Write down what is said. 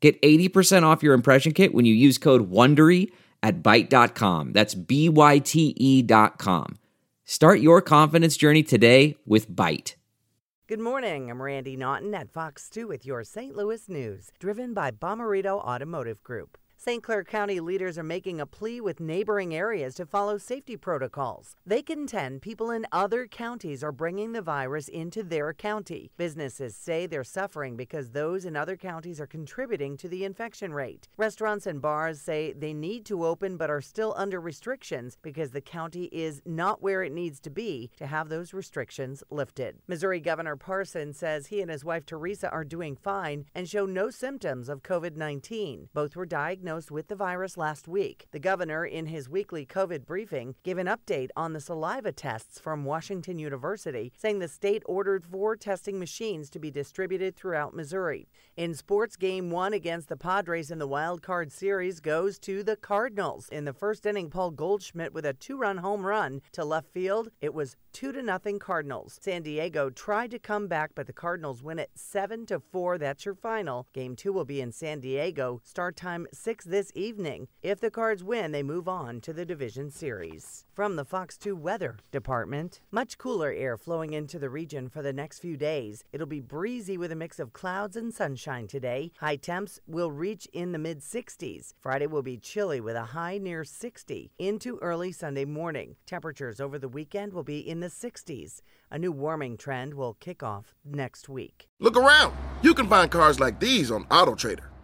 Get 80% off your impression kit when you use code WONDERY at Byte.com. That's B-Y-T-E dot com. Start your confidence journey today with Byte. Good morning. I'm Randi Naughton at Fox 2 with your St. Louis news, driven by Bomarito Automotive Group. St. Clair County leaders are making a plea with neighboring areas to follow safety protocols. They contend people in other counties are bringing the virus into their county. Businesses say they're suffering because those in other counties are contributing to the infection rate. Restaurants and bars say they need to open but are still under restrictions because the county is not where it needs to be to have those restrictions lifted. Missouri Governor Parson says he and his wife Teresa are doing fine and show no symptoms of COVID 19. Both were diagnosed diagnosed with the virus last week. The governor, in his weekly COVID briefing, gave an update on the saliva tests from Washington University, saying the state ordered four testing machines to be distributed throughout Missouri. In sports, game one against the Padres in the wild card series goes to the Cardinals. In the first inning, Paul Goldschmidt with a two run home run to left field. It was 2 to nothing Cardinals. San Diego tried to come back, but the Cardinals win it 7 to 4. That's your final. Game 2 will be in San Diego. Start time 6 this evening. If the Cards win, they move on to the division series. From the Fox 2 Weather Department, much cooler air flowing into the region for the next few days. It'll be breezy with a mix of clouds and sunshine today. High temps will reach in the mid 60s. Friday will be chilly with a high near 60 into early Sunday morning. Temperatures over the weekend will be in the 60s. A new warming trend will kick off next week. Look around. You can find cars like these on AutoTrader.